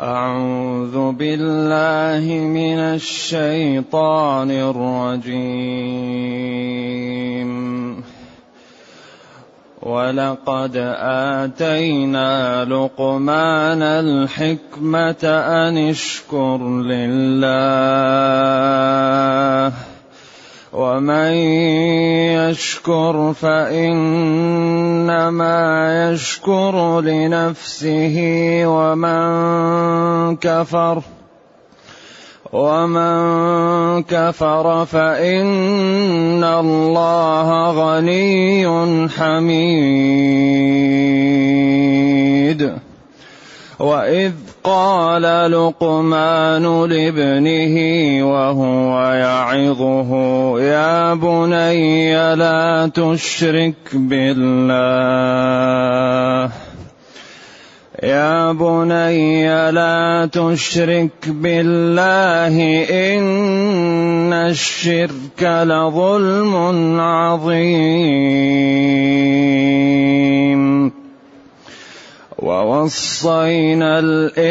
أعوذ بالله من الشيطان الرجيم. ولقد آتينا لقمان الحكمة أن اشكر لله. ومن يشكر فإنما يشكر لنفسه ومن كفر ومن كفر فإن الله غني حميد. وإذ قال لقمان لابنه وهو يعظه يا بني لا تشرك بالله يا بني لا تشرك بالله إن الشرك لظلم عظيم. ووصينا الإنسان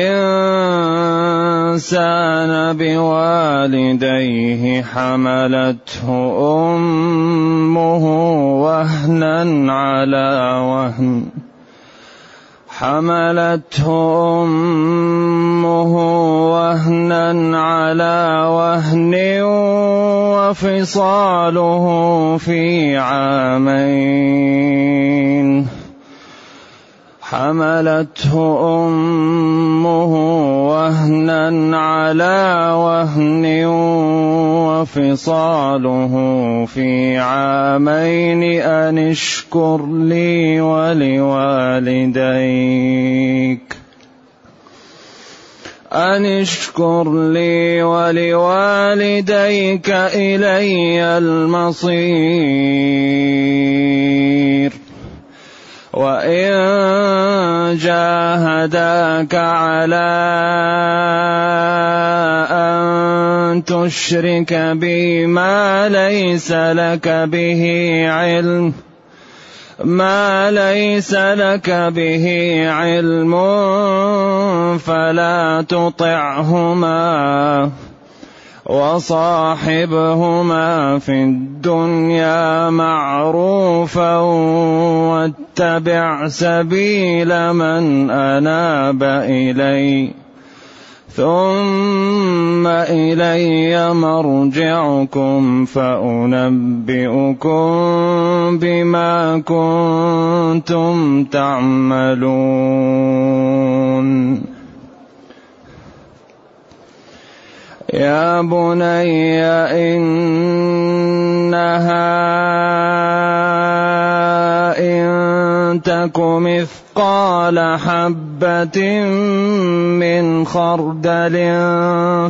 بوالديه حملته أمه وهنا على وهن. حملته أمه وهنا على وهن وفصاله في عامين. حملته أمه وهنا على وهن وفصاله في عامين أن اشكر لي ولوالديك. أن اشكر لي ولوالديك إلي المصير. وإن جاهداك على أن تشرك بي ما ليس لك به علم ما ليس لك به علم فلا تطعهما وصاحبهما في الدنيا معروفا واتبع سبيل من أناب إلي ثم إلي مرجعكم فأنبئكم بما كنتم تعملون. يا بني إنها إن تك مثقال حبة من خردل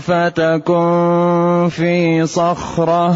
فتكن في صخره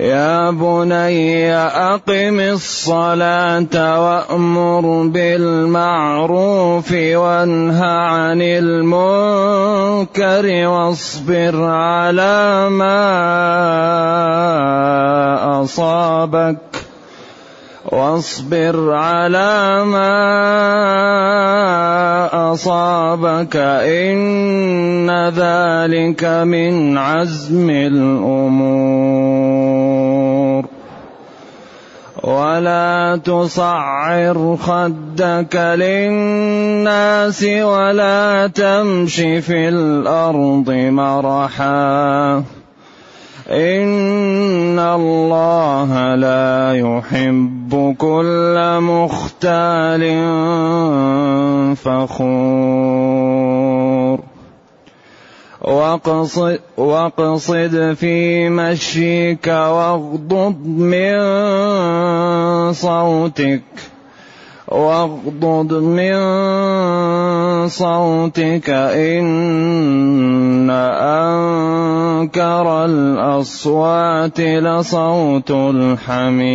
يا بني أقم الصلاة وأمر بالمعروف وانه عن المنكر واصبر على ما أصابك واصبر على ما أصابك إن ذلك من عزم الأمور ولا تصعر خدك للناس ولا تمش في الأرض مرحا إن الله لا يحب كل مختال فخور واقصد, في مشيك واغضض من صوتك. واغضض من صوتك إن أنكر الأصوات لصوت الحمير.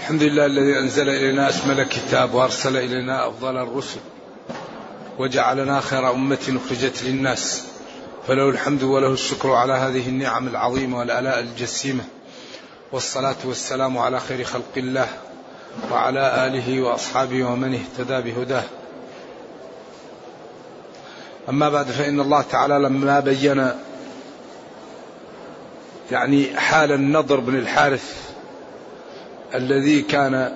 الحمد لله الذي أنزل إلينا أشمل كتاب وأرسل إلينا أفضل الرسل. وجعلنا خير أمة أخرجت للناس. فله الحمد وله الشكر على هذه النعم العظيمة والآلاء الجسيمة. والصلاة والسلام على خير خلق الله وعلى آله وأصحابه ومن اهتدى بهداه. أما بعد فإن الله تعالى لما بين يعني حال النضر بن الحارث الذي كان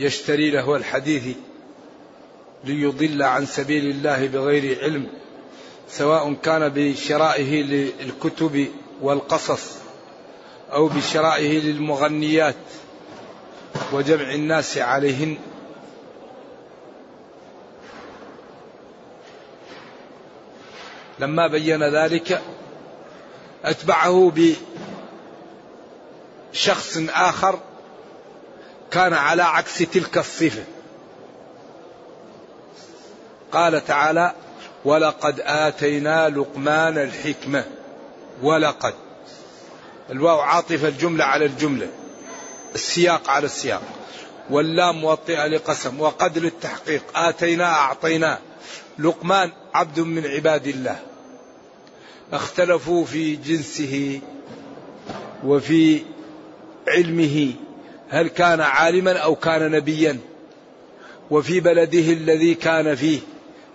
يشتري له الحديث ليضل عن سبيل الله بغير علم سواء كان بشرائه للكتب والقصص أو بشرائه للمغنيات وجمع الناس عليهن. لما بين ذلك أتبعه بشخص آخر كان على عكس تلك الصفة. قال تعالى ولقد آتينا لقمان الحكمة. ولقد. الواو عاطفة الجملة على الجملة. السياق على السياق. واللام موطئة لقسم. وقد للتحقيق آتينا أعطينا. لقمان عبد من عباد الله. اختلفوا في جنسه وفي علمه. هل كان عالما أو كان نبيا. وفي بلده الذي كان فيه.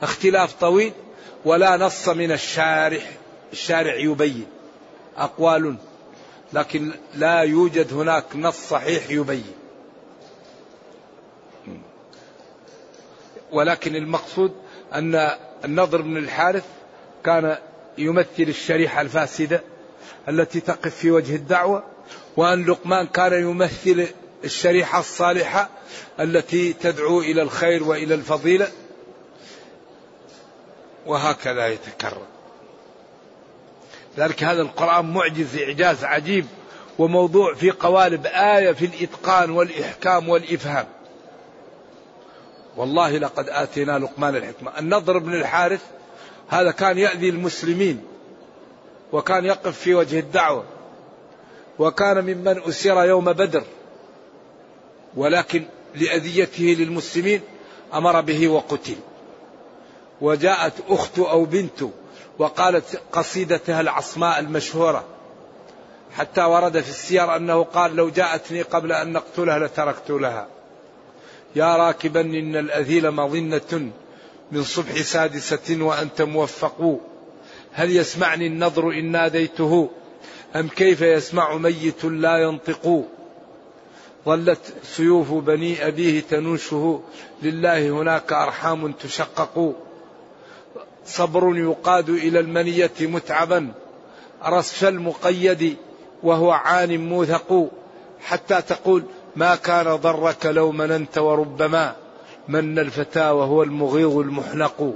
اختلاف طويل ولا نص من الشارح الشارع يبين أقوال لكن لا يوجد هناك نص صحيح يبين. ولكن المقصود أن النضر بن الحارث كان يمثل الشريحة الفاسدة التي تقف في وجه الدعوة وأن لقمان كان يمثل الشريحة الصالحة التي تدعو إلى الخير وإلى الفضيلة. وهكذا يتكرر. ذلك هذا القرآن معجز إعجاز عجيب وموضوع في قوالب آية في الإتقان والإحكام والإفهام. والله لقد آتينا لقمان الحكمة. النضر بن الحارث هذا كان يأذي المسلمين وكان يقف في وجه الدعوة وكان ممن أسر يوم بدر ولكن لأذيته للمسلمين أمر به وقتل. وجاءت أخت أو بنت وقالت قصيدتها العصماء المشهورة. حتى ورد في السير أنه قال لو جاءتني قبل أن نقتلها لتركت لها يا راكبا إن الأذيل مظنة من صبح سادسة وأنت موفق. هل يسمعني النظر إن ناديته؟ أم كيف يسمع ميت لا ينطق؟ ظلت سيوف بني أبيه تنوشه. لله هناك أرحام تشقق. صبر يقاد إلى المنية متعبا رصف المقيد وهو عان موثق حتى تقول ما كان ضرك لو مننت وربما من الفتى وهو المغيظ المحنق.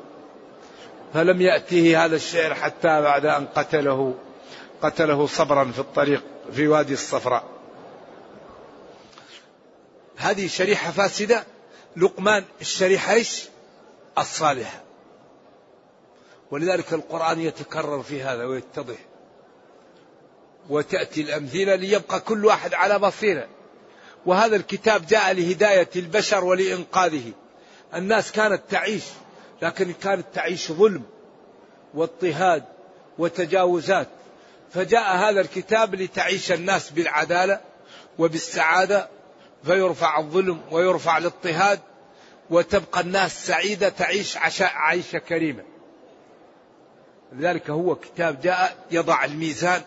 فلم يأته هذا الشعر حتى بعد أن قتله قتله صبرا في الطريق في وادي الصفراء. هذه شريحة فاسدة لقمان الشريحة إيش؟ الصالحة. ولذلك القرآن يتكرر في هذا ويتضح. وتأتي الأمثلة ليبقى كل واحد على بصيرة. وهذا الكتاب جاء لهداية البشر ولإنقاذه. الناس كانت تعيش لكن كانت تعيش ظلم واضطهاد وتجاوزات. فجاء هذا الكتاب لتعيش الناس بالعدالة وبالسعادة فيرفع الظلم ويرفع الاضطهاد وتبقى الناس سعيدة تعيش عشاء عيشة كريمة. لذلك هو كتاب جاء يضع الميزان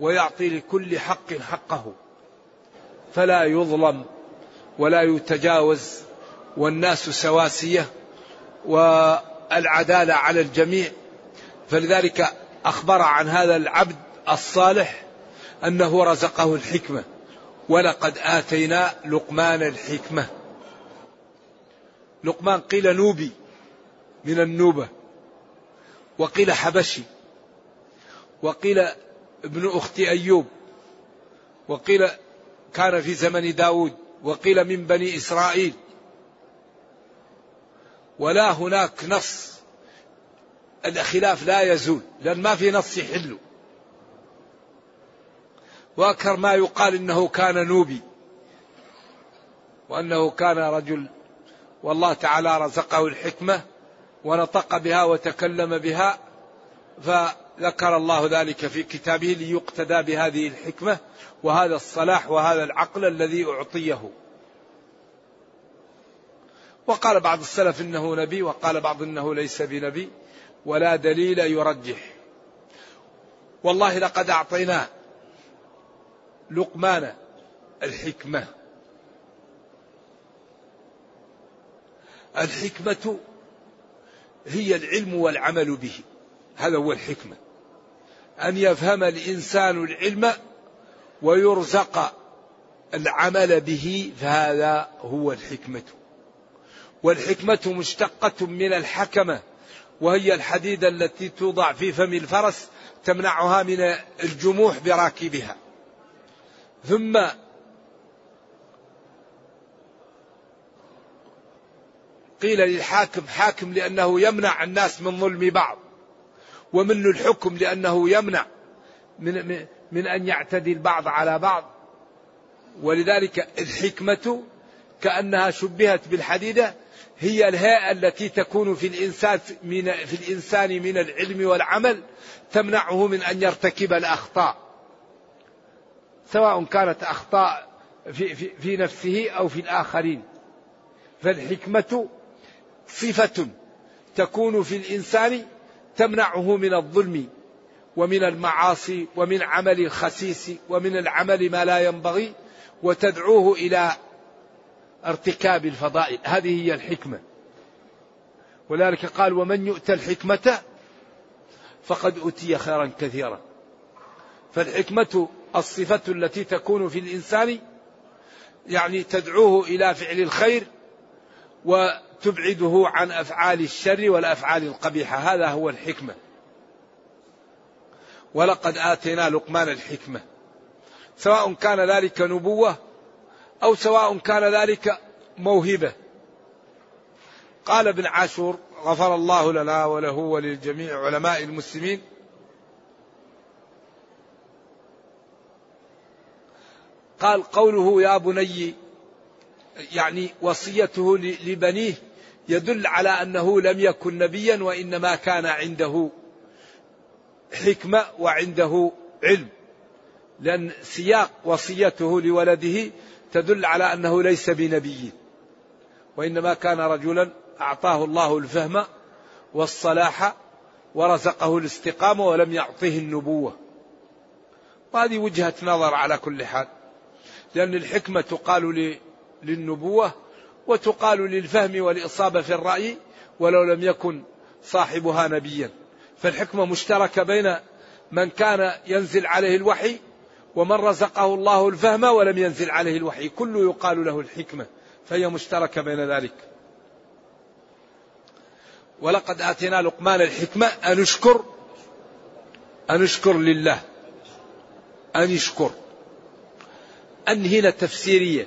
ويعطي لكل حق حقه. فلا يظلم ولا يتجاوز والناس سواسية والعدالة على الجميع. فلذلك أخبر عن هذا العبد الصالح أنه رزقه الحكمة. ولقد آتينا لقمان الحكمة. لقمان قيل نوبي من النوبة. وقيل حبشي وقيل ابن أخت أيوب وقيل كان في زمن داود وقيل من بني إسرائيل. ولا هناك نص الخلاف لا يزول لأن ما في نص يحله وأكثر ما يقال إنه كان نوبي وأنه كان رجل والله تعالى رزقه الحكمة. ونطق بها وتكلم بها فذكر الله ذلك في كتابه ليقتدى بهذه الحكمة وهذا الصلاح وهذا العقل الذي أعطيه. وقال بعض السلف إنه نبي وقال بعض إنه ليس بنبي ولا دليل يرجح. والله لقد أعطينا لقمان الحكمة. الحكمة هي العلم والعمل به. هذا هو الحكمة. أن يفهم الإنسان العلم ويرزق العمل به فهذا هو الحكمة. والحكمة مشتقة من الحكمة وهي الحديدة التي توضع في فم الفرس تمنعها من الجموح براكبها. ثم قيل للحاكم حاكم لأنه يمنع الناس من ظلم بعض ومنه الحكم لأنه يمنع من, من أن يعتدي البعض على بعض. ولذلك الحكمة كأنها شبهت بالحديدة هي الهيئة التي تكون في الإنسان من في الإنسان من العلم والعمل تمنعه من أن يرتكب الأخطاء. سواء كانت أخطاء في, في, في نفسه أو في الآخرين. فالحكمة صفة تكون في الإنسان تمنعه من الظلم ومن المعاصي ومن عمل الخسيس ومن العمل ما لا ينبغي وتدعوه إلى ارتكاب الفضائل. هذه هي الحكمة. ولذلك قال ومن يؤتى الحكمة فقد أوتي خيرا كثيرا. فالحكمة الصفة التي تكون في الإنسان يعني تدعوه إلى فعل الخير وتبعده عن أفعال الشر والأفعال القبيحة. هذا هو الحكمة. ولقد آتينا لقمان الحكمة. سواء كان ذلك نبوة أو سواء كان ذلك موهبة. قال ابن عاشور غفر الله لنا وله وللجميع علماء المسلمين. قال قوله يا بني يعني وصيته لبنيه يدل على أنه لم يكن نبيا وإنما كان عنده حكمة وعنده علم. لأن سياق وصيته لولده تدل على أنه ليس بنبي وإنما كان رجلا أعطاه الله الفهم والصلاح ورزقه الاستقامة ولم يعطه النبوة. وهذه وجهة نظر على كل حال لأن الحكمة تقال للنبوة وتقال للفهم والإصابة في الرأي ولو لم يكن صاحبها نبيا. فالحكمة مشتركة بين من كان ينزل عليه الوحي ومن رزقه الله الفهم ولم ينزل عليه الوحي. كله يقال له الحكمة فهي مشتركة بين ذلك. ولقد آتينا لقمان الحكمة أن اشكر أن اشكر لله أن يشكر. أن هنا تفسيرية.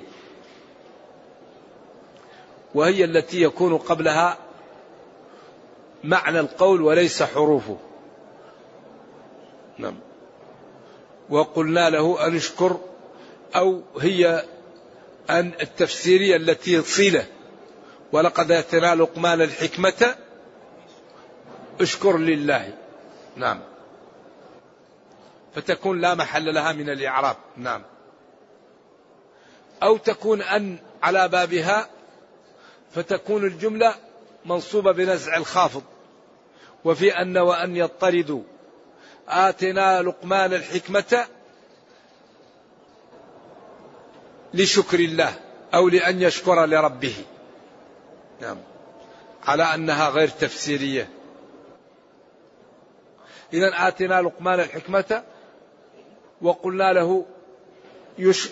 وهي التي يكون قبلها معنى القول وليس حروفه. نعم. وقلنا له أن اشكر أو هي أن التفسيرية التي صلة ولقد آتنا لقمان الحكمة. اشكر لله. نعم. فتكون لا محل لها من الإعراب. نعم. أو تكون أن على بابها فتكون الجملة منصوبة بنزع الخافض. وفي أن وأن يطردوا. آتنا لقمان الحكمة لشكر الله أو لأن يشكر لربه. نعم. على أنها غير تفسيرية. إذا آتنا لقمان الحكمة وقلنا له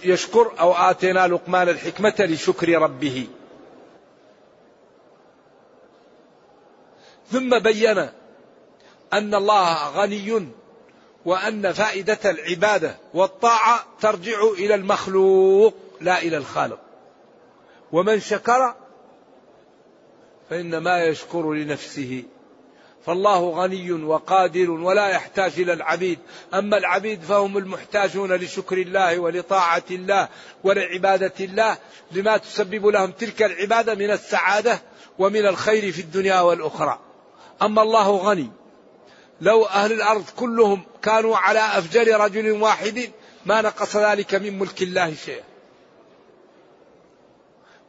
يشكر أو آتنا لقمان الحكمة لشكر ربه. ثم بين أن الله غني وأن فائدة العبادة والطاعة ترجع إلى المخلوق لا إلى الخالق. ومن شكر فإنما يشكر لنفسه. فالله غني وقادر ولا يحتاج إلى العبيد، أما العبيد فهم المحتاجون لشكر الله ولطاعة الله ولعبادة الله لما تسبب لهم تلك العبادة من السعادة ومن الخير في الدنيا والأخرى. أما الله غني. لو أهل الأرض كلهم كانوا على أفجر رجل واحد ما نقص ذلك من ملك الله شيئا.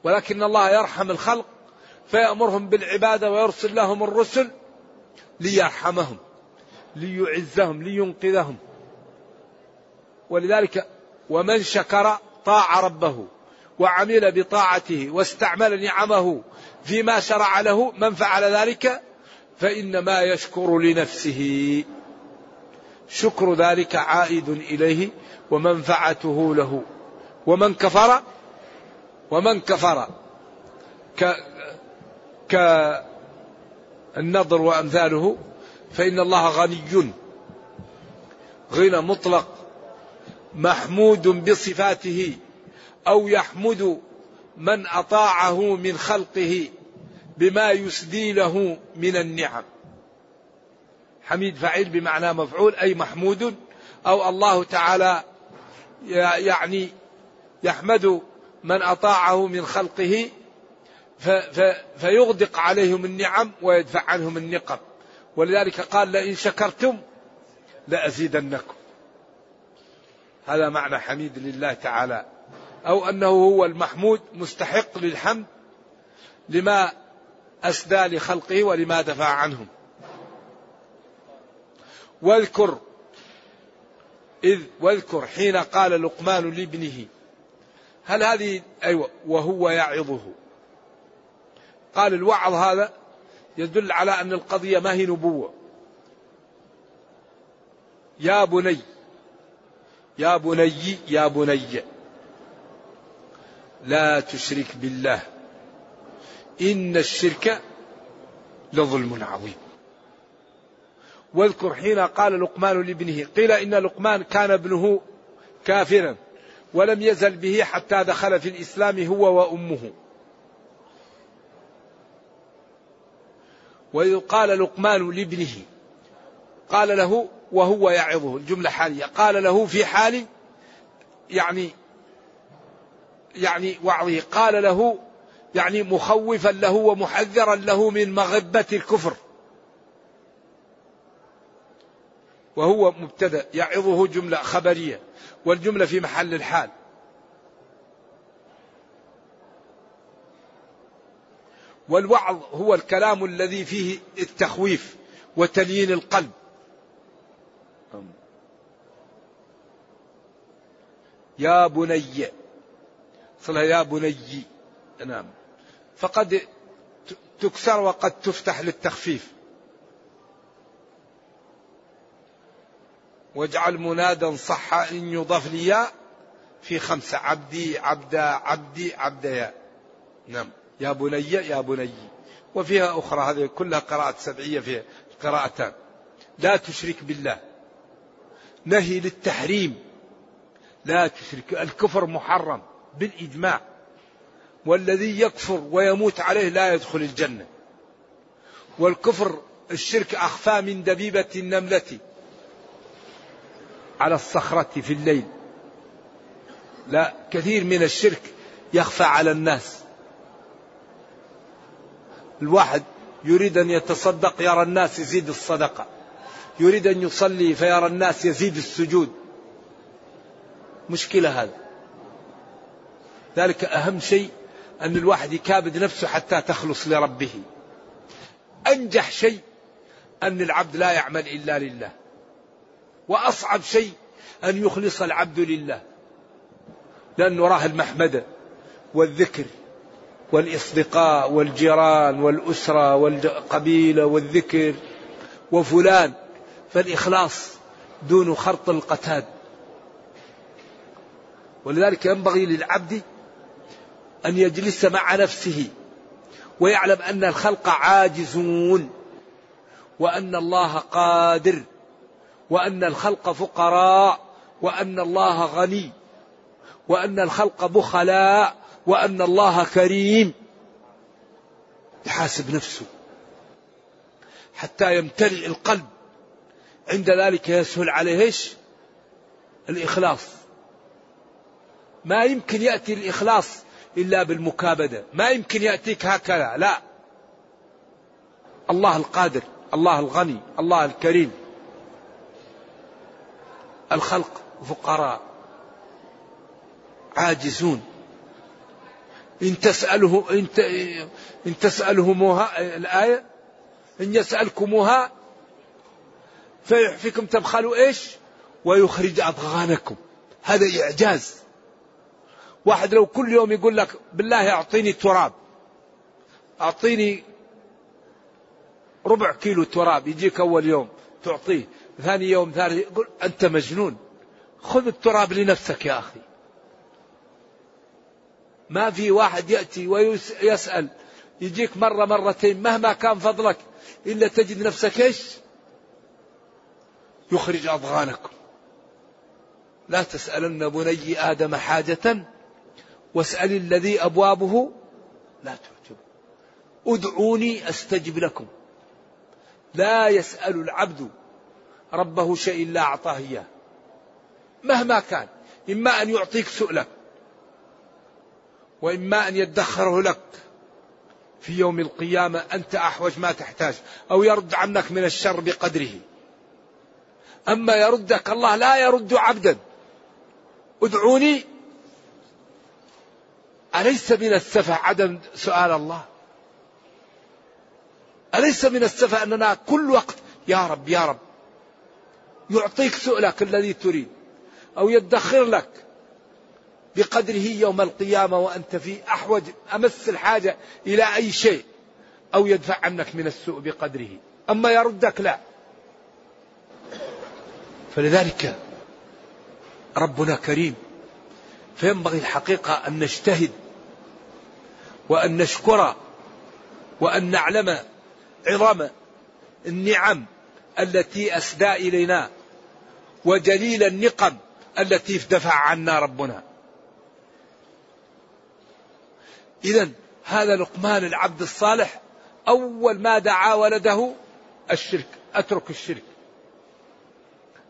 ولكن الله يرحم الخلق فيأمرهم بالعبادة ويرسل لهم الرسل ليرحمهم ليعزهم لينقذهم. ولذلك ومن شكر طاع ربه وعمل بطاعته واستعمل نعمه فيما شرع له من فعل ذلك؟ فإنما يشكر لنفسه شكر ذلك عائد إليه ومنفعته له. ومن كفر ومن كفر. ك كالنضر وأمثاله فإن الله غني. غنى مطلق محمود بصفاته أو يحمد من أطاعه من خلقه. بما يسدي له من النعم. حميد فعيل بمعنى مفعول أي محمود أو الله تعالى يعني يحمد من أطاعه من خلقه فيغدق عليهم النعم ويدفع عنهم النقم. ولذلك قال لئن شكرتم لأزيدنكم. هذا معنى حميد لله تعالى. أو أنه هو المحمود مستحق للحمد لما أسدى لخلقه ولما دفع عنهم. واذكر إذ واذكر حين قال لقمان لابنه هل هذه أيوة وهو يعظه. قال الوعظ هذا يدل على أن القضية ما هي نبوة. يا بني يا بني يا بني لا تشرك بالله. إن الشرك لظلم عظيم. واذكر حين قال لقمان لابنه قيل إن لقمان كان ابنه كافرا ولم يزل به حتى دخل في الإسلام هو وأمه. وإذ قال لقمان لابنه قال له وهو يعظه الجملة حالية قال له في حال يعني يعني وعظه قال له يعني مخوفا له ومحذرا له من مغبة الكفر. وهو مبتدأ يعظه جملة خبرية والجملة في محل الحال. والوعظ هو الكلام الذي فيه التخويف وتليين القلب. يا بني صلها يا بني نعم. فقد تكسر وقد تفتح للتخفيف. واجعل منادا صح إن يضاف لي في خمسة عبدي عبدا عبدي عبديا نعم. يا بني يا بني. وفيها أخرى هذه كلها قراءة سبعية في قراءتان. لا تشرك بالله. نهي للتحريم. لا تشرك. الكفر محرم بالإجماع. والذي يكفر ويموت عليه لا يدخل الجنة. والكفر الشرك أخفى من دبيبة النملة على الصخرة في الليل. لا كثير من الشرك يخفى على الناس. الواحد يريد أن يتصدق يرى الناس يزيد الصدقة. يريد أن يصلي فيرى الناس يزيد السجود. مشكلة هذا. ذلك أهم شيء أن الواحد يكابد نفسه حتى تخلص لربه. أنجح شيء أن العبد لا يعمل إلا لله. وأصعب شيء أن يخلص العبد لله. لأنه راه المحمدة والذكر والإصدقاء والجيران والأسرة والقبيلة والذكر وفلان فالإخلاص دون خرط القتاد. ولذلك ينبغي للعبد أن يجلس مع نفسه ويعلم أن الخلق عاجزون وأن الله قادر وأن الخلق فقراء وأن الله غني وأن الخلق بخلاء وأن الله كريم. يحاسب نفسه حتى يمتلئ القلب. عند ذلك يسهل عليه؟ الإخلاص. ما يمكن يأتي الإخلاص إلا بالمكابدة. ما يمكن يأتيك هكذا لا. الله القادر الله الغني الله الكريم. الخلق فقراء عاجزون. إن تسأله إن, إن تسألهموها الآية إن يسألكموها فيحفكم تبخلوا إيش؟ ويخرج أضغانكم. هذا إعجاز. واحد لو كل يوم يقول لك بالله أعطيني تراب أعطيني ربع كيلو تراب يجيك أول يوم تعطيه ثاني يوم ثالث يقول أنت مجنون. خذ التراب لنفسك يا أخي. ما في واحد يأتي ويسأل يجيك مرة مرتين مهما كان فضلك إلا تجد نفسك إيش؟ يخرج أضغانكم. لا تسألن بني آدم حاجة واسأل الذي أبوابه لا تعجب. ادعوني أستجب لكم. لا يسأل العبد ربه شيء إلا أعطاه إياه. مهما كان إما أن يعطيك سؤلك وإما أن يدخره لك. في يوم القيامة أنت أحوج ما تحتاج أو يرد عنك من الشر بقدره. أما يردك الله لا يرد عبدا. ادعوني أليس من السفه؟ عدم سؤال الله. أليس من السفه أننا كل وقت يا رب يا رب يعطيك سؤلك الذي تريد أو يدخر لك بقدره يوم القيامة وأنت في أحوج أمس الحاجة إلى أي شيء أو يدفع عنك من السوء بقدره. أما يردك لا. فلذلك ربنا كريم فينبغي الحقيقة أن نجتهد وأن نشكر وأن نعلم عظم النعم التي أسدى إلينا وجليل النقم التي دفع عنا ربنا. إذا هذا لقمان العبد الصالح أول ما دعا ولده الشرك أترك الشرك.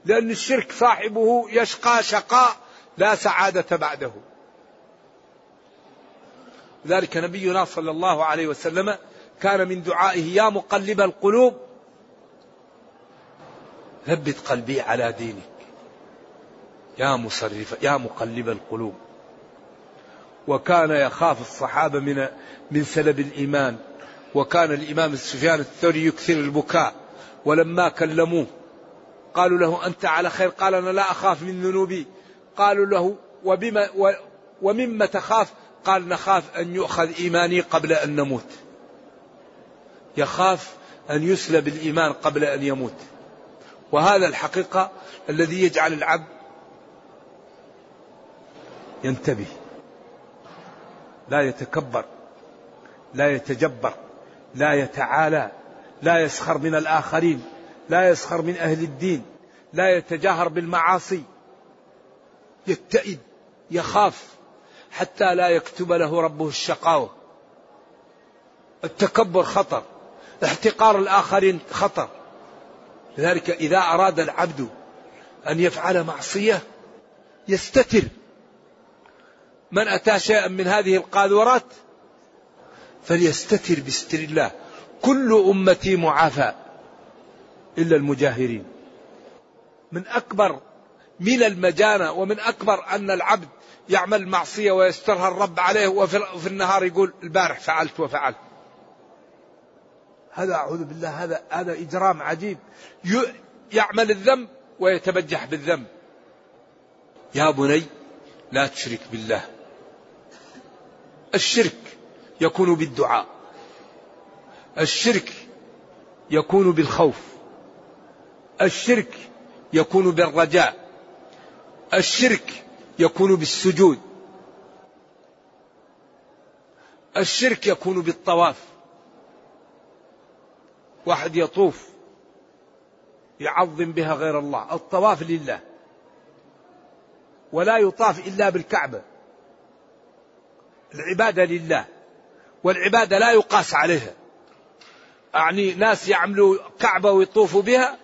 لأن الشرك صاحبه يشقى شقاء لا سعادة بعده. ذلك نبينا صلى الله عليه وسلم كان من دعائه يا مقلب القلوب ثبت قلبي على دينك. يا مصرف يا مقلب القلوب. وكان يخاف الصحابة من من سلب الإيمان. وكان الإمام سفيان الثوري يكثر البكاء ولما كلموه قالوا له أنت على خير. قال أنا لا أخاف من ذنوبي. قالوا له وبما ومما تخاف قال نخاف أن يؤخذ إيماني قبل أن نموت. يخاف أن يسلب الإيمان قبل أن يموت. وهذا الحقيقة الذي يجعل العبد ينتبه. لا يتكبر لا يتجبر لا يتعالى لا يسخر من الآخرين لا يسخر من أهل الدين لا يتجاهر بالمعاصي. يتئد يخاف. حتى لا يكتب له ربه الشقاوة. التكبر خطر. احتقار الآخرين خطر. لذلك إذا أراد العبد أن يفعل معصية يستتر. من أتى شيئا من هذه القاذورات فليستتر بستر الله. كل أمتي معافى إلا المجاهرين. من أكبر من المجانة ومن أكبر أن العبد يعمل معصية ويسترها الرب عليه وفي النهار يقول البارح فعلت وفعلت. هذا أعوذ بالله هذا هذا إجرام عجيب. يعمل الذنب ويتبجح بالذنب. يا بني لا تشرك بالله. الشرك يكون بالدعاء. الشرك يكون بالخوف. الشرك يكون بالرجاء. الشرك يكون بالسجود. الشرك يكون بالطواف. واحد يطوف يعظم بها غير الله. الطواف لله. ولا يطاف إلا بالكعبة. العبادة لله. والعبادة لا يقاس عليها. يعني ناس يعملوا كعبة ويطوفوا بها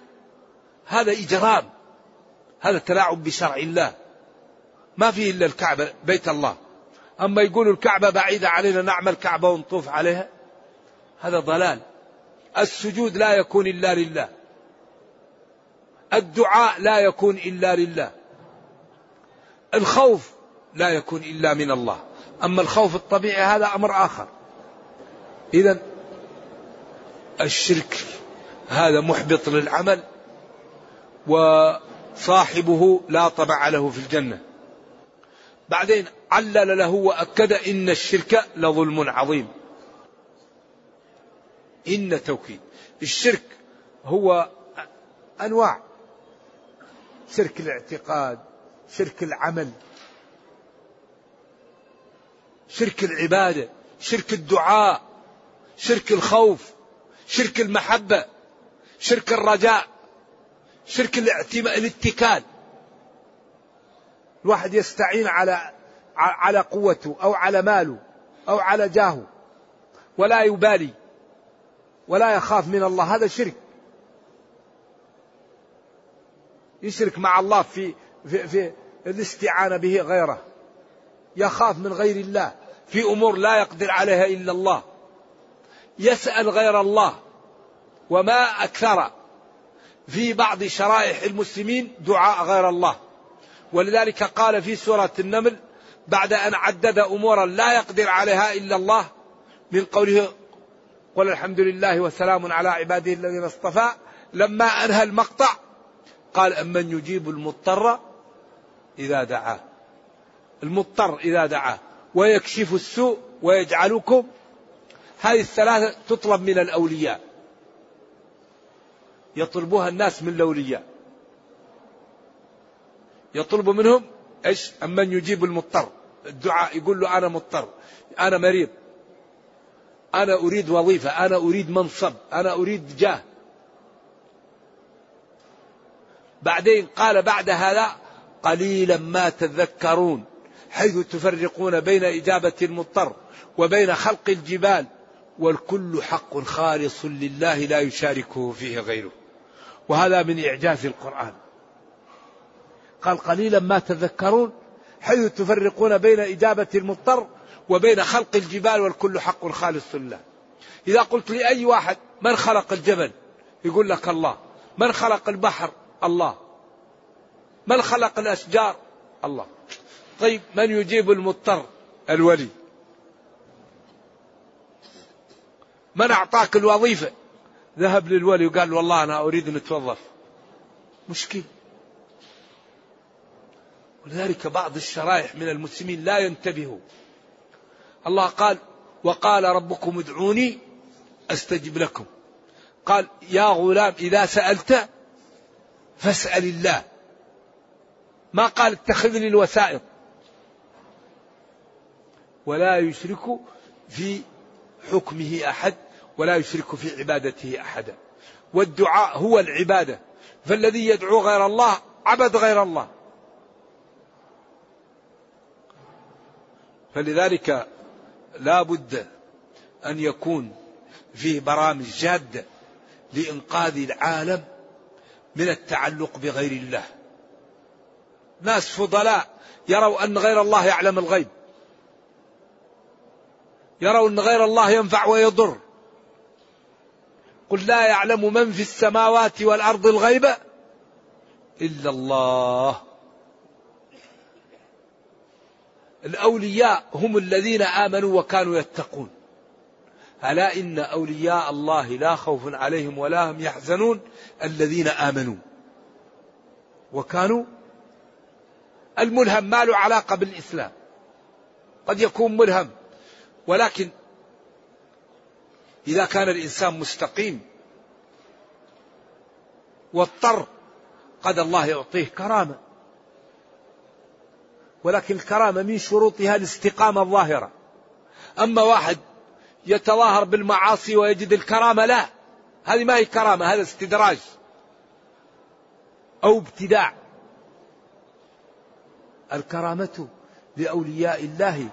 هذا إجرام. هذا تلاعب بشرع الله. ما فيه إلا الكعبة بيت الله. أما يقولوا الكعبة بعيدة علينا نعمل كعبة ونطوف عليها هذا ضلال. السجود لا يكون إلا لله. الدعاء لا يكون إلا لله. الخوف لا يكون إلا من الله. أما الخوف الطبيعي هذا أمر آخر. إذا الشرك هذا محبط للعمل وصاحبه لا طبع له في الجنة. بعدين علل له وأكد إن الشرك لظلم عظيم. إن توكيد الشرك هو أنواع. شرك الاعتقاد شرك العمل شرك العبادة شرك الدعاء شرك الخوف شرك المحبة شرك الرجاء شرك الاتكال. الواحد يستعين على على قوته أو على ماله أو على جاهه. ولا يبالي. ولا يخاف من الله. هذا شرك. يشرك مع الله في في, في الاستعانة به غيره. يخاف من غير الله. في أمور لا يقدر عليها إلا الله. يسأل غير الله. وما أكثر. في بعض شرائح المسلمين دعاء غير الله. ولذلك قال في سورة النمل بعد أن عدد أمورا لا يقدر عليها إلا الله من قوله قل الحمد لله وسلام على عباده الذين اصطفى. لما أنهى المقطع قال أمن يجيب المضطر إذا دعاه. المضطر إذا دعاه. ويكشف السوء ويجعلكم. هذه الثلاثة تطلب من الأولياء. يطلبها الناس من الأولياء. يطلب منهم إيش؟ أمن يجيب المضطر. الدعاء يقول له أنا مضطر أنا مريض أنا أريد وظيفة أنا أريد منصب أنا أريد جاه. بعدين قال بعد هذا قليلا ما تذكرون حيث تفرقون بين إجابة المضطر وبين خلق الجبال والكل حق خالص لله لا يشاركه فيه غيره. وهذا من إعجاز القرآن. قال قليلا ما تذكرون حيث تفرقون بين إجابة المضطر وبين خلق الجبال والكل حق خالص لله. إذا قلت لأي واحد من خلق الجبل؟ يقول لك الله. من خلق البحر؟ الله. من خلق الأشجار؟ الله. طيب من يجيب المضطر؟ الولي. من أعطاك الوظيفة؟ ذهب للولي وقال والله أنا أريد أن أتوظف. مشكل. ولذلك بعض الشرائح من المسلمين لا ينتبهوا. الله قال وقال ربكم ادعوني أستجب لكم. قال يا غلام إذا سألت فاسأل الله. ما قال اتخذني الوسائط ولا يشرك في حكمه أحد ولا يشرك في عبادته احدا والدعاء هو العبادة. فالذي يدعو غير الله عبد غير الله. فلذلك لا بد أن يكون فيه برامج جادة لإنقاذ العالم من التعلق بغير الله. ناس فضلاء يروا أن غير الله يعلم الغيب. يروا أن غير الله ينفع ويضر. قل لا يعلم من في السماوات والأرض الغيب إلا الله. الأولياء هم الذين آمنوا وكانوا يتقون. ألا إن أولياء الله لا خوف عليهم ولا هم يحزنون الذين آمنوا وكانوا الملهم ما له علاقة بالإسلام. قد يكون ملهم ولكن إذا كان الإنسان مستقيم واضطر قد الله يعطيه كرامة. ولكن الكرامة من شروطها الاستقامة الظاهرة. أما واحد يتظاهر بالمعاصي ويجد الكرامة لا هذه ما هي كرامة هذا استدراج أو ابتداع. الكرامة لأولياء الله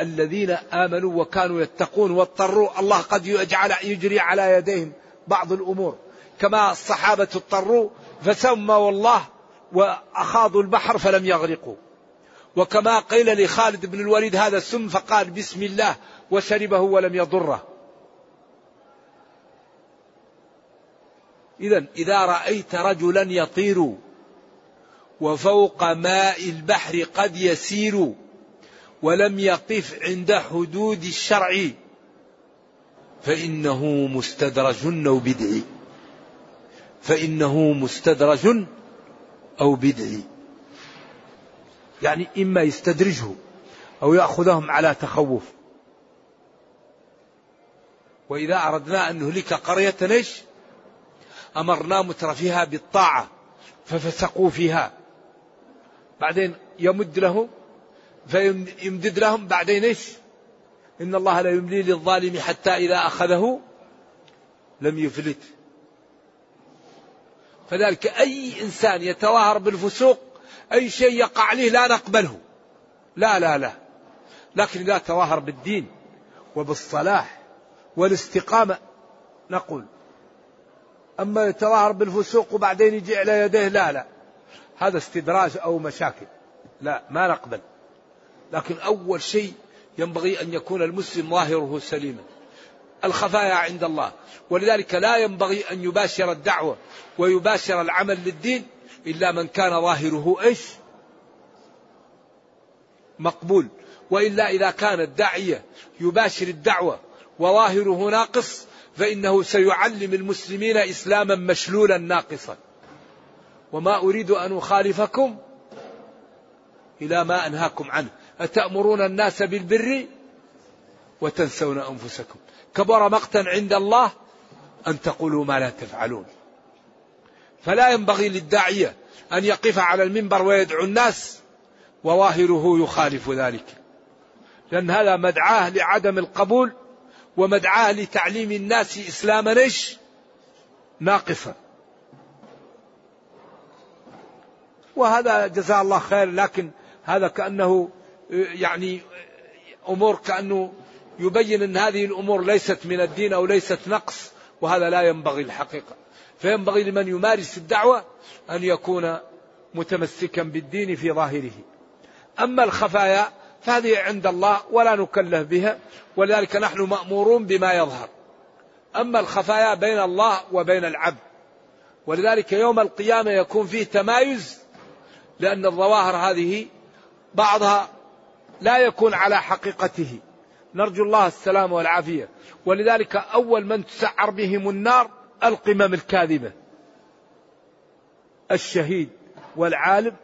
الذين آمنوا وكانوا يتقون واضطروا الله قد يجعل يجري على يديهم بعض الأمور. كما الصحابة اضطروا فسموا الله وأخاضوا البحر فلم يغرقوا. وكما قيل لخالد بن الوليد هذا السم فقال بسم الله وشربه ولم يضره. إذا إذا رأيت رجلا يطير وفوق ماء البحر قد يسير ولم يقف عند حدود الشرع فإنه مستدرج أو بدعي. فإنه مستدرج أو بدعي. يعني إما يستدرجه أو يأخذهم على تخوف. وإذا أردنا أن نهلك قرية إيش أمرنا مترفيها بالطاعة ففسقوا فيها. بعدين يمد لهم فيمدد لهم بعدين إيش؟ إن الله لا يملي للظالم حتى إذا أخذه لم يفلت. فذلك أي إنسان يتظاهر بالفسوق أي شيء يقع عليه لا نقبله. لا لا لا. لكن إذا تظاهر بالدين وبالصلاح والاستقامة نقول. أما يتظاهر بالفسوق وبعدين يجي على يديه لا لا. هذا استدراج أو مشاكل. لا ما نقبل. لكن أول شيء ينبغي أن يكون المسلم ظاهره سليما. الخفايا عند الله. ولذلك لا ينبغي أن يباشر الدعوة ويباشر العمل للدين إلا من كان ظاهره إيش؟ مقبول. وإلا إذا كان الداعية يباشر الدعوة وظاهره ناقص فإنه سيعلم المسلمين إسلاما مشلولا ناقصا. وما أريد أن أخالفكم إلى ما أنهاكم عنه. أتأمرون الناس بالبر؟ وتنسون أنفسكم. كبر مقتا عند الله أن تقولوا ما لا تفعلون. فلا ينبغي للداعية أن يقف على المنبر ويدعو الناس وظاهره يخالف ذلك. لأن هذا مدعاه لعدم القبول ومدعاه لتعليم الناس إسلاما إيش ناقصا. وهذا جزاه الله خير لكن هذا كأنه يعني أمور كأنه يبين أن هذه الأمور ليست من الدين أو ليست نقص وهذا لا ينبغي الحقيقة. فينبغي لمن يمارس الدعوة أن يكون متمسكا بالدين في ظاهره. أما الخفايا فهذه عند الله ولا نكلف بها ولذلك نحن مأمورون بما يظهر. أما الخفايا بين الله وبين العبد ولذلك يوم القيامة يكون فيه تمايز لأن الظواهر هذه بعضها لا يكون على حقيقته. نرجو الله السلام والعافية. ولذلك أول من تسعر بهم النار القمم الكاذبة. الشهيد والعالم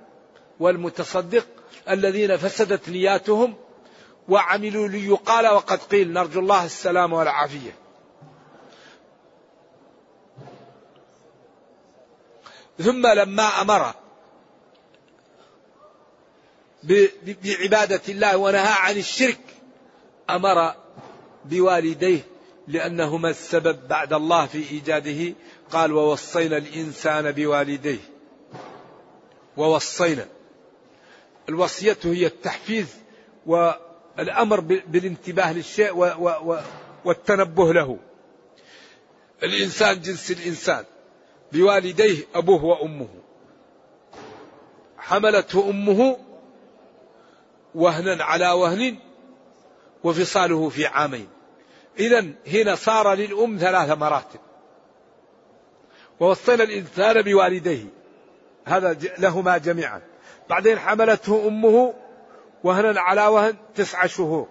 والمتصدق الذين فسدت نياتهم وعملوا ليقال وقد قيل نرجو الله السلام والعافية. ثم لما أمر بعبادة الله ونهى عن الشرك أمر بوالديه لأنهما السبب بعد الله في إيجاده. قال ووصينا الإنسان بوالديه. ووصينا. الوصية هي التحفيز والأمر بالانتباه للشيء والتنبه له. الإنسان جنس الإنسان. بوالديه أبوه وأمه. حملته أمه وهنا على وهن وفصاله في عامين. إذا هنا صار للأم ثلاث مراتب. ووصينا الإنسان بوالديه. هذا لهما جميعا. بعدين حملته أمه وهنا على وهن تسعة شهور.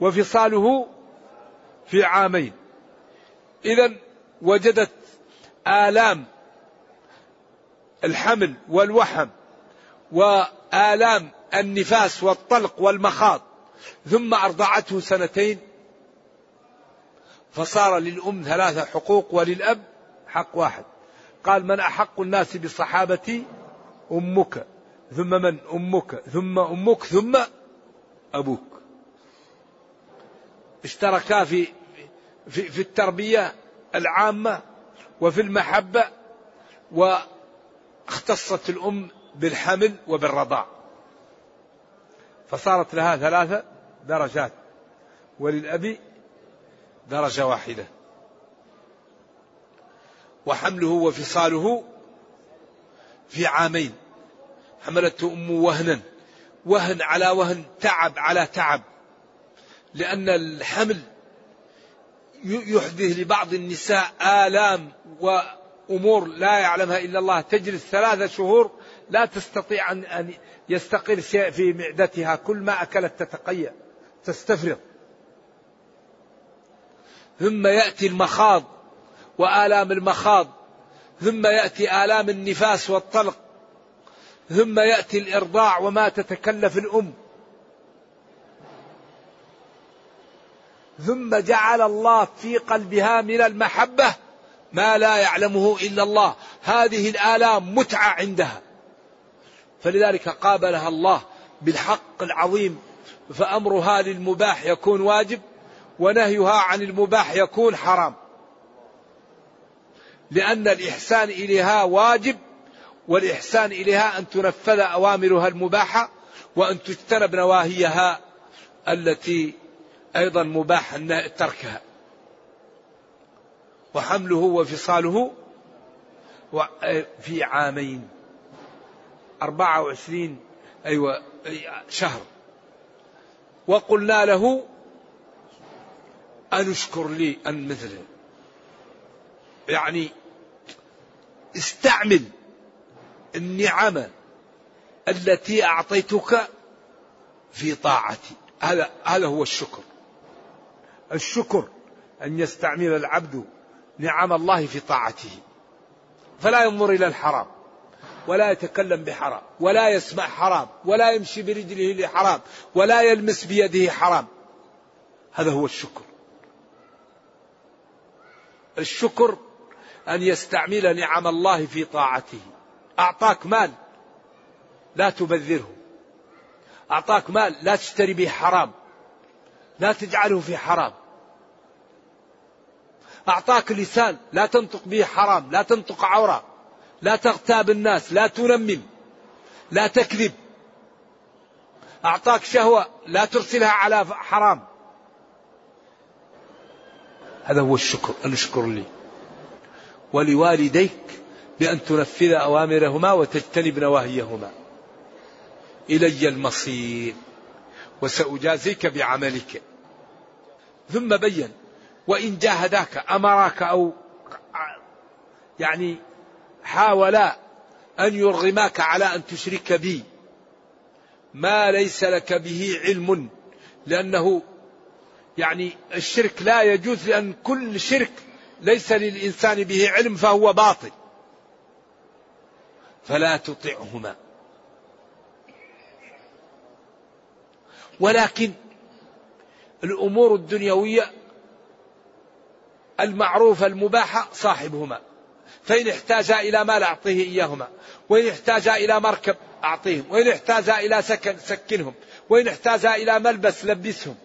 وفصاله في عامين. إذا وجدت آلام الحمل والوحم وآلام النفاس والطلق والمخاض. ثم أرضعته سنتين فصار للأم ثلاثة حقوق وللأب حق واحد. قال من أحق الناس بصحابتي أمك ثم من أمك ثم أمك ثم أبوك. اشتركا في في, في التربية العامة وفي المحبة اختصت الأم بالحمل وبالرضاع. فصارت لها ثلاثة درجات وللأب درجة واحدة. وحمله وفصاله في عامين. حملته أمه وهنا. وهن على وهن تعب على تعب. لأن الحمل يحدث لبعض النساء آلام وأمور لا يعلمها إلا الله. تجلس ثلاثة شهور لا تستطيع أن يستقر شيء في معدتها. كل ما أكلت تتقيأ. تستفرغ. ثم يأتي المخاض وآلام المخاض ثم يأتي آلام النفاس والطلق ثم يأتي الإرضاع وما تتكلف الأم. ثم جعل الله في قلبها من المحبة ما لا يعلمه إلا الله. هذه الآلام متعة عندها. فلذلك قابلها الله بالحق العظيم فأمرها للمباح يكون واجب. ونهيها عن المباح يكون حرام. لأن الإحسان إليها واجب والإحسان إليها أن تنفذ أوامرها المباحة وأن تجتنب نواهيها التي أيضا مباح تركها. وحمله وفصاله في عامين أربعة وعشرين أيوة شهر. وقلنا له أن اشكر لي أن مثله يعني استعمل النعم التي أعطيتك في طاعتي. هذا هذا هو الشكر. الشكر أن يستعمل العبد نعم الله في طاعته. فلا ينظر إلى الحرام ولا يتكلم بحرام ولا يسمع حرام ولا يمشي برجله لحرام ولا يلمس بيده حرام. هذا هو الشكر. الشكر أن يستعمل نعم الله في طاعته. أعطاك مال لا تبذره. أعطاك مال لا تشتري به حرام. لا تجعله في حرام. أعطاك لسان لا تنطق به حرام. لا تنطق عورة. لا تغتاب الناس. لا تنمم. لا تكذب. أعطاك شهوة لا ترسلها على حرام. هذا هو الشكر أن اشكر لي. ولوالديك بأن تنفذ أوامرهما وتجتنب نواهيهما. إلي المصير وسأجازيك بعملك. ثم بين وإن جاهداك أمراك أو يعني حاولا أن يرغماك على أن تشرك بي. ما ليس لك به علم لأنه يعني الشرك لا يجوز لأن كل شرك ليس للإنسان به علم فهو باطل. فلا تطعهما. ولكن الأمور الدنيوية المعروفة المباحة صاحبهما. فإن احتاجا إلى مال أعطيه إياهما. وإن احتاجا إلى مركب أعطيهم. وإن احتاجا إلى سكن سكنهم. وإن احتاجا إلى ملبس لبسهم.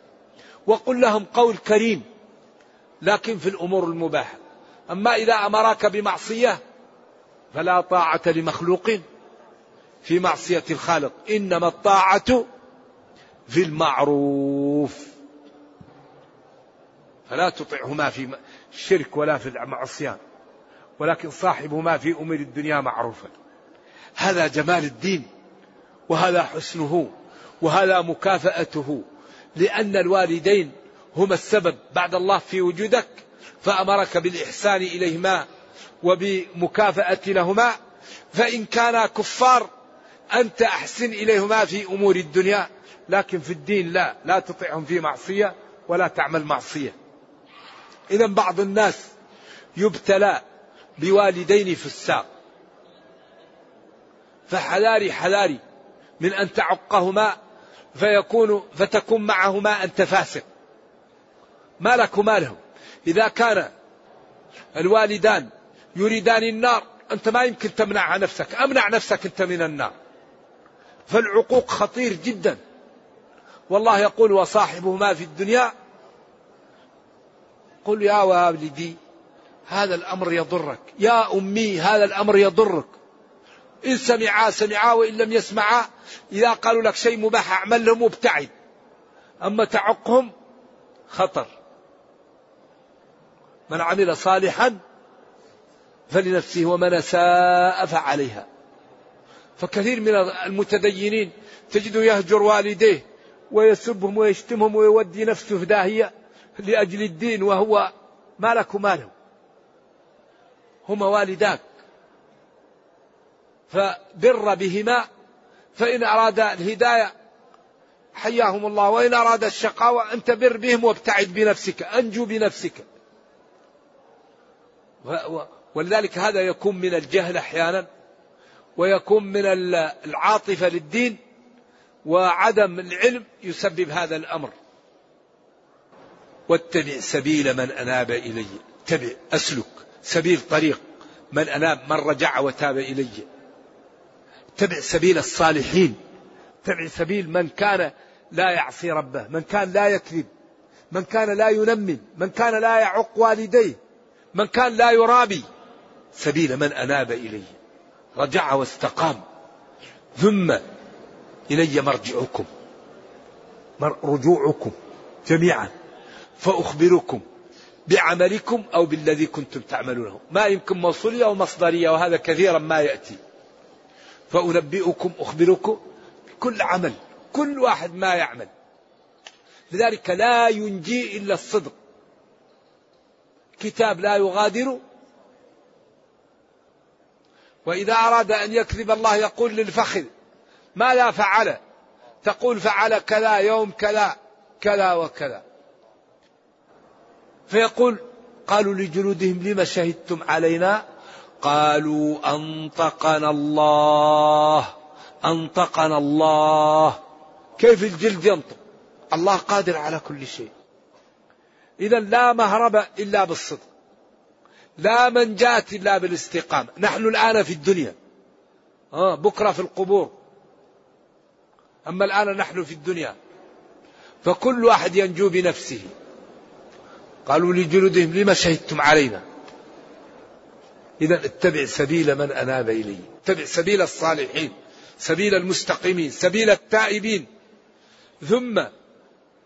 وقل لهم قول كريم لكن في الأمور المباحة. أما إذا أمرك بمعصية فلا طاعة لمخلوق في معصية الخالق. إنما الطاعة في المعروف. فلا تطعهما في الشرك ولا في المعصيان ولكن صاحبهما في أمور الدنيا معروفا. هذا جمال الدين وهذا حسنه وهذا مكافأته. لأن الوالدين هما السبب بعد الله في وجودك فأمرك بالإحسان إليهما وبمكافأة لهما فإن كانا كفار أنت أحسن إليهما في أمور الدنيا لكن في الدين لا لا تطعهم في معصية ولا تعمل معصية. إذا بعض الناس يبتلى بوالدين في الساق فحذاري حذاري من أن تعقهما فيكون فتكون معهما أنت فاسق. ما لك وما له إذا كان الوالدان يريدان النار أنت ما يمكن تمنع نفسك. أمنع نفسك أنت من النار. فالعقوق خطير جدا. والله يقول وصاحبهما في الدنيا. قل يا والدي هذا الأمر يضرك. يا أمي هذا الأمر يضرك. إن سمعا سمعا وإن لم يسمعا. إذا قالوا لك شيء مباح أعمل لهم وابتعد. أما تعقهم خطر. من عمل صالحا فلنفسه ومن ساء فعليها. فكثير من المتدينين تجده يهجر والديه ويسبهم ويشتمهم ويودي نفسه في داهية لأجل الدين وهو ما لك ماله. هما والداك فبر بهما فإن أراد الهداية حياهم الله وإن أراد الشقاوة أنت بر بهم وابتعد بنفسك أنجو بنفسك. ولذلك هذا يكون من الجهل أحيانا ويكون من العاطفة للدين وعدم العلم يسبب هذا الأمر. واتبع سبيل من أناب إلي اتبع أسلك سبيل طريق من أناب من رجع وتاب إلي. اتبع سبيل الصالحين. اتبع سبيل من كان لا يعصي ربه من كان لا يكذب من كان لا ينمن من كان لا يعق والديه من كان لا يرابي. سبيل من أناب إلي رجع واستقام. ثم إلي مرجعكم رجوعكم جميعا فأخبركم بعملكم أو بالذي كنتم تعملونه. ما يمكن موصولية أو مصدرية وهذا كثيرا ما يأتي. فأنبئكم أخبركم كل عمل كل واحد ما يعمل. لذلك لا ينجي إلا الصدق. كتاب لا يغادر. وإذا أراد أن يكذب الله يقول للفخذ ماذا فعل؟ تقول فعل كذا يوم كذا كذا وكذا. فيقول قالوا لجلودهم لما شهدتم علينا قالوا أنطقنا الله أنطقنا الله. كيف الجلد ينطق؟ الله قادر على كل شيء. إذا لا مهرب إلا بالصدق. لا منجاة إلا بالاستقامة. نحن الآن في الدنيا. آه بكرة في القبور. أما الآن نحن في الدنيا. فكل واحد ينجو بنفسه. قالوا لجلودهم لما شهدتم علينا؟ إذا اتبع سبيل من أناب إلي. اتبع سبيل الصالحين سبيل المستقيمين سبيل التائبين. ثم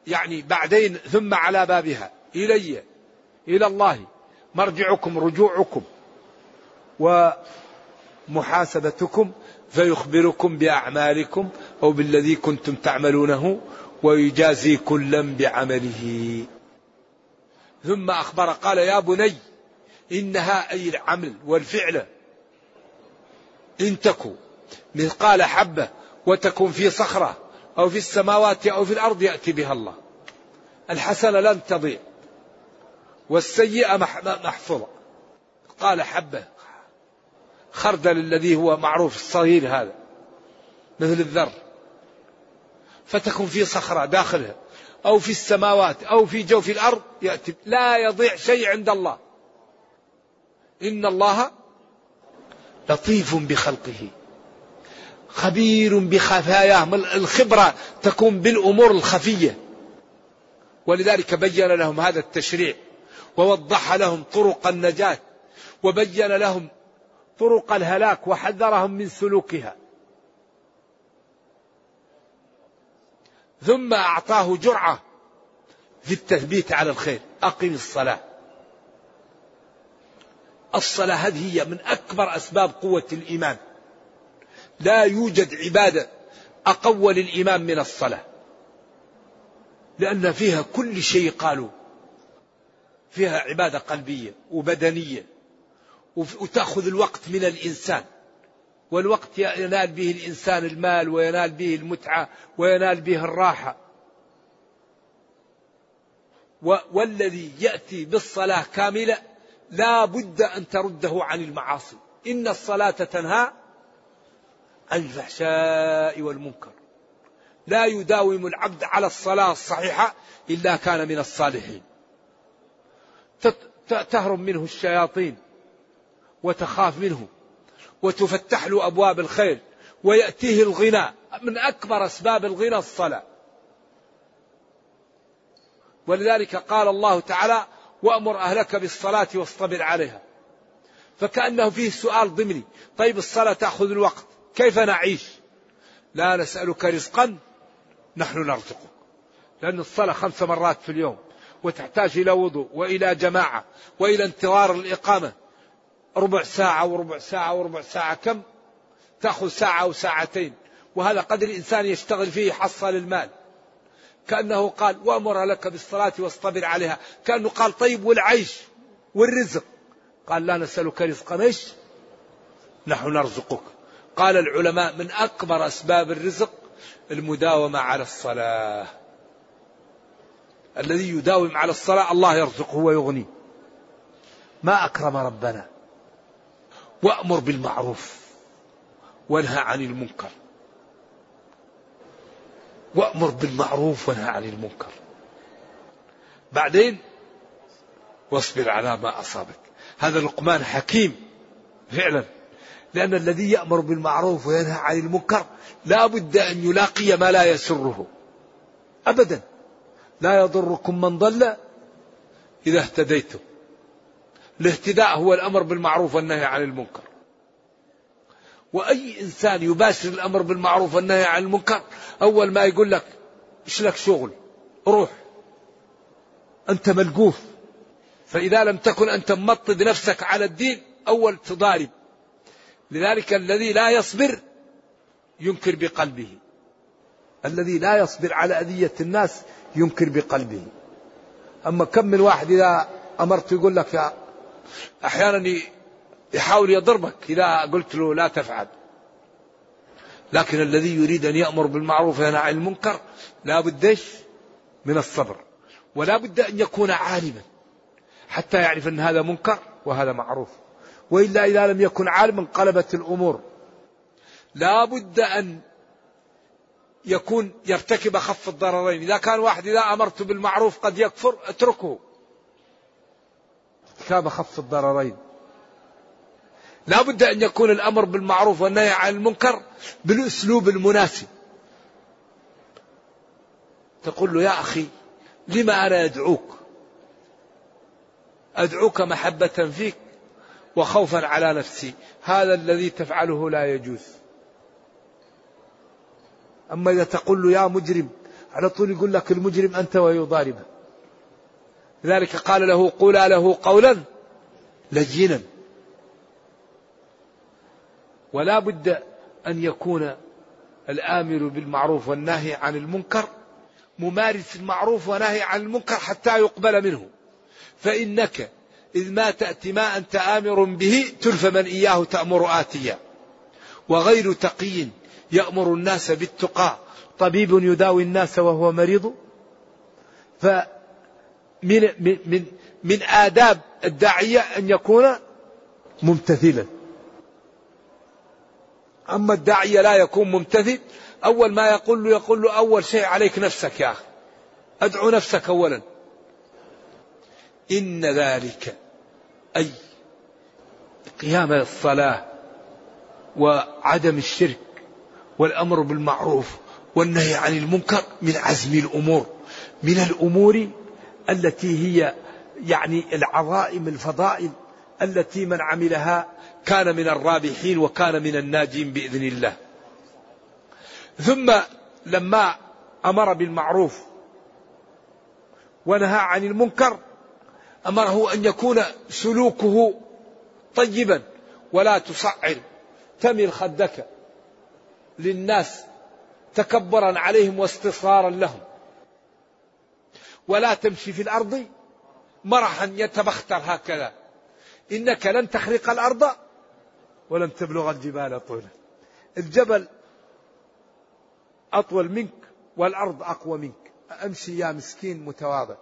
يعني بعدين ثم على بابها إلي إلى الله مرجعكم رجوعكم ومحاسبتكم فيخبركم بأعمالكم أو بالذي كنتم تعملونه ويجازي كلا بعمله. ثم أخبر قال يا بني إنها أي العمل والفعل. إن تكو مثقال حبة وتكون في صخرة أو في السماوات أو في الأرض يأتي بها الله. الحسنة لن تضيع والسيئة محفوظة. قال حبة خردل الذي هو معروف الصغير هذا مثل الذر. فتكون في صخرة داخلها أو في السماوات أو في جوف الأرض يأتي لا يضيع شيء عند الله. إن الله لطيف بخلقه. خبير بخفاياه. الخبرة تكون بالأمور الخفية. ولذلك بين لهم هذا التشريع. ووضح لهم طرق النجاة. وبين لهم طرق الهلاك. وحذرهم من سلوكها. ثم أعطاه جرعة في التثبيت على الخير. أقم الصلاة. الصلاة هذه هي من أكبر أسباب قوة الإيمان. لا يوجد عبادة أقوى للإيمان من الصلاة. لأن فيها كل شيء قالوا. فيها عبادة قلبية وبدنية. وتأخذ الوقت من الإنسان. والوقت ينال به الإنسان المال وينال به المتعة وينال به الراحة. والذي يأتي بالصلاة كاملة لا بد أن ترده عن المعاصي. إن الصلاة تنهى عن الفحشاء والمنكر. لا يداوم العبد على الصلاة الصحيحة إلا كان من الصالحين. تهرب منه الشياطين وتخاف منه وتفتح له أبواب الخير ويأتيه الغنى. من أكبر أسباب الغنى الصلاة. ولذلك قال الله تعالى وأمر أهلك بالصلاة واصطبر عليها. فكأنه فيه سؤال ضمني. طيب الصلاة تأخذ الوقت. كيف نعيش؟ لا نسألك رزقا نحن نرزقك. لأن الصلاة خمس مرات في اليوم وتحتاج إلى وضوء وإلى جماعة وإلى انتظار الإقامة. ربع ساعة وربع ساعة وربع ساعة كم؟ تأخذ ساعة أو ساعتين. وهذا قدر الإنسان يشتغل فيه يحصل المال كأنه قال وأمر لك بالصلاة واصطبر عليها. كأنه قال طيب والعيش والرزق. قال لا نسألك رزقا. إيش؟ نحن نرزقك. قال العلماء من أكبر أسباب الرزق المداومة على الصلاة. الذي يداوم على الصلاة الله يرزقه ويغنيه ما أكرم ربنا. وأمر بالمعروف. وانهى عن المنكر. وأمر بالمعروف وانهى عن المنكر. بعدين واصبر على ما أصابك. هذا لقمان حكيم فعلا. لأن الذي يأمر بالمعروف وينهى عن المنكر لا بد أن يلاقي ما لا يسره. أبدا. لا يضركم من ضل إذا اهتديتم. الاهتداء هو الأمر بالمعروف والنهي عن المنكر. وأي إنسان يباشر الأمر بالمعروف والنهي عن المنكر أول ما يقول لك إيش لك شغل؟ روح. أنت ملقوف. فإذا لم تكن أنت ممطد نفسك على الدين أول تضارب. لذلك الذي لا يصبر ينكر بقلبه. الذي لا يصبر على أذية الناس ينكر بقلبه. أما كم من واحد إذا أمرت يقول لك يا أحيانا يحاول يضربك. إذا قلت له لا تفعل. لكن الذي يريد أن يأمر بالمعروف عن المنكر لا بدش من الصبر. ولا بد أن يكون عالما حتى يعرف أن هذا منكر وهذا معروف. وإلا إذا لم يكن عالما انقلبت الأمور. لا بد أن يكون يرتكب أخف الضررين. إذا كان واحد إذا أمرت بالمعروف قد يكفر اتركه. ارتكاب أخف الضررين. لا بد أن يكون الأمر بالمعروف والنهي عن المنكر بالأسلوب المناسب. تقول له يا أخي لما أنا أدعوك؟ أدعوك محبة فيك وخوفا على نفسي. هذا الذي تفعله لا يجوز. أما إذا تقول له يا مجرم على طول يقول لك المجرم أنت ويضاربه. لذلك قال له قولا له قولا لجينا. ولا بد أن يكون الآمر بالمعروف والناهي عن المنكر ممارس المعروف وناهي عن المنكر حتى يقبل منه. فإنك إذ ما تأتي ما أنت آمر به تلف من إياه تأمر آتيا. وغير تقي يأمر الناس بالتقى. طبيب يداوي الناس وهو مريض. فمن من من من آداب الداعية أن يكون ممتثلا. أما الداعية لا يكون ممتثل أول ما يقول له يقول له أول شيء عليك نفسك يا أخي. أدعو نفسك أولا. إن ذلك أي قيام الصلاة وعدم الشرك والأمر بالمعروف والنهي عن المنكر من عزم الأمور. من الأمور التي هي يعني العظائم الفضائل التي من عملها كان من الرابحين وكان من الناجين بإذن الله. ثم لما أمر بالمعروف ونهى عن المنكر أمره أن يكون سلوكه طيبا ولا تصعر. تمل خدك للناس تكبرا عليهم واستصغارا لهم. ولا تمشي في الأرض مرحا يتبختر هكذا. إنك لن تخرق الأرض ولن تبلغ الجبال طولا. الجبل أطول منك والأرض أقوى منك. أمشي يا مسكين متواضع.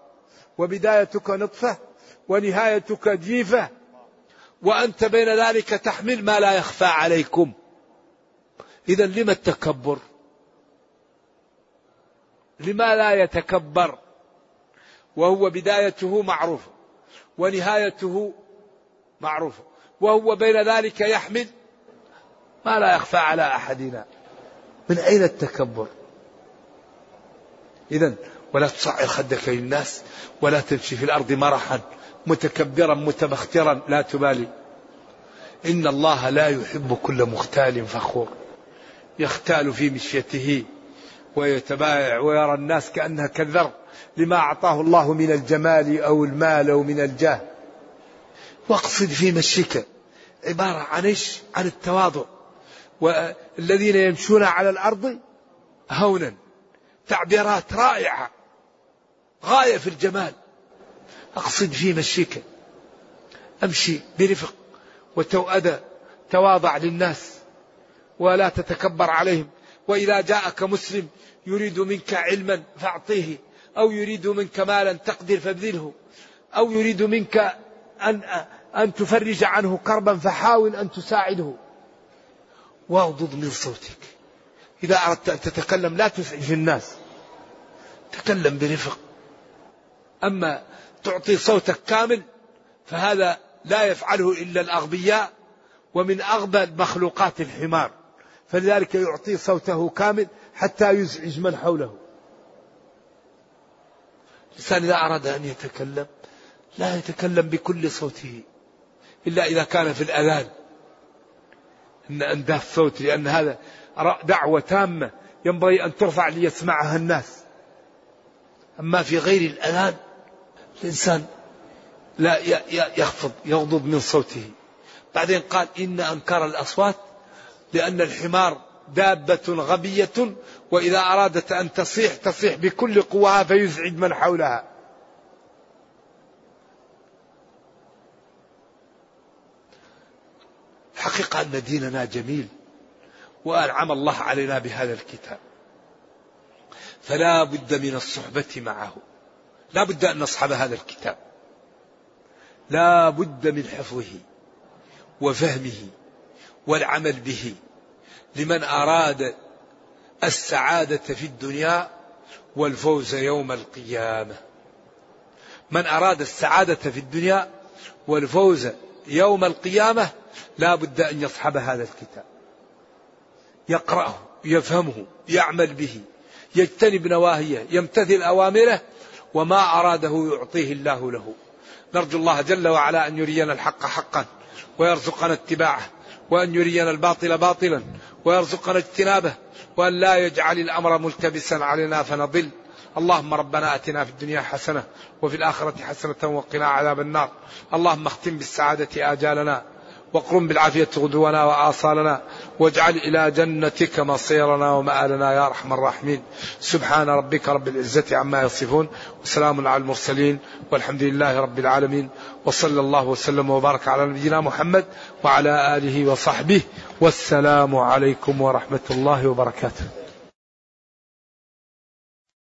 وبدايتك نطفة ونهايتك جيفة. وأنت بين ذلك تحمل ما لا يخفى عليكم. اذا لما التكبر؟ لما لا يتكبر؟ وهو بدايته معروفه ونهايته معروفة. وهو بين ذلك يحمل ما لا يخفى على أحدنا. من أين التكبر؟ اذا ولا تصعر خدك للناس ولا تمشي في الأرض مرحا متكبرا متبخترا لا تبالي. إن الله لا يحب كل مختال فخور. يختال في مشيته ويتبايع ويرى الناس كأنها كالذر لما أعطاه الله من الجمال أو المال أو من الجاه. واقصد في مشيك. عبارة عن إيش؟ عن التواضع. والذين يمشون على الأرض هونا. تعبيرات رائعة. غاية في الجمال. أقصد في مشيك. أمشي برفق وتوأدى تواضع للناس. ولا تتكبر عليهم. وإذا جاءك مسلم يريد منك علما فأعطيه. أو يريد منك مالا تقدر فابذله. أو يريد منك أن أن تفرج عنه كربا فحاول أن تساعده. واغضض من صوتك. إذا أردت أن تتكلم لا تزعج الناس. تكلم برفق. أما تعطي صوتك كامل فهذا لا يفعله إلا الأغبياء ومن أغبى المخلوقات الحمار. فلذلك يعطي صوته كامل حتى يزعج من حوله. الإنسان إذا أراد أن يتكلم لا يتكلم بكل صوته. إلا إذا كان في الأذان. أن أنداء الصوت لأن هذا دعوة تامة. ينبغي أن ترفع ليسمعها الناس. أما في غير الأذان الإنسان لا يخفض يغضب من صوته. بعدين قال إن أنكر الأصوات لأن الحمار دابة غبية وإذا أرادت أن تصيح تصيح بكل قواها فيزعج من حولها. الحقيقة أن ديننا جميل وأنعم الله علينا بهذا الكتاب. فلا بد من الصحبة معه. لا بد أن نصحب هذا الكتاب. لا بد من حفظه وفهمه والعمل به. لمن أراد السعادة في الدنيا والفوز يوم القيامة. من أراد السعادة في الدنيا والفوز يوم القيامة لا بد أن يصحب هذا الكتاب. يقرأه يفهمه يعمل به يجتنب نواهيه يمتثل أوامره وما أراده يعطيه الله له. نرجو الله جل وعلا أن يرينا الحق حقا ويرزقنا اتباعه وأن يرينا الباطل باطلا ويرزقنا اجتنابه وأن لا يجعل الأمر ملتبسا علينا فنضل. اللهم ربنا آتنا في الدنيا حسنة وفي الآخرة حسنة وقنا عذاب النار. اللهم اختم بالسعادة آجالنا. واقرم بالعافية غدونا وآصالنا واجعل إلى جنتك مصيرنا ومآلنا يا أرحم الراحمين. سبحان ربك رب العزة عما يصفون وسلام على المرسلين والحمد لله رب العالمين. وصلى الله وسلم وبارك على نبينا محمد وعلى آله وصحبه. والسلام عليكم ورحمة الله وبركاته.